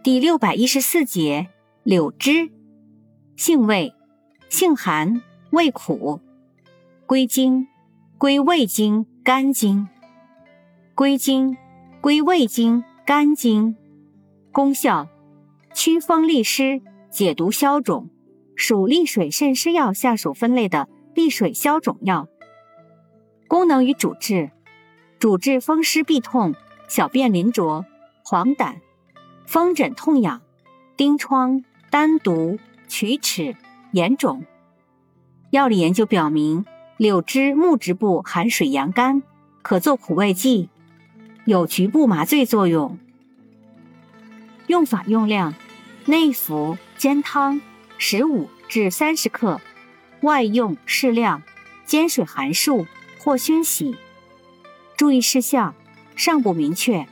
第六百一十四节，柳枝，性味，性寒，味苦，归经，归胃经、肝经。归经，归胃经、肝经。功效，祛风利湿，解毒消肿，属利水渗湿药下属分类的利水消肿药。功能与主治，主治风湿痹痛、小便淋浊、黄疸。风疹痛痒、疔疮、丹毒、龋齿、眼肿。药理研究表明，柳枝木质部含水阳苷，可做苦味剂，有局部麻醉作用。用法用量：内服煎汤，十五至三十克；外用适量，煎水含漱或熏洗。注意事项：尚不明确。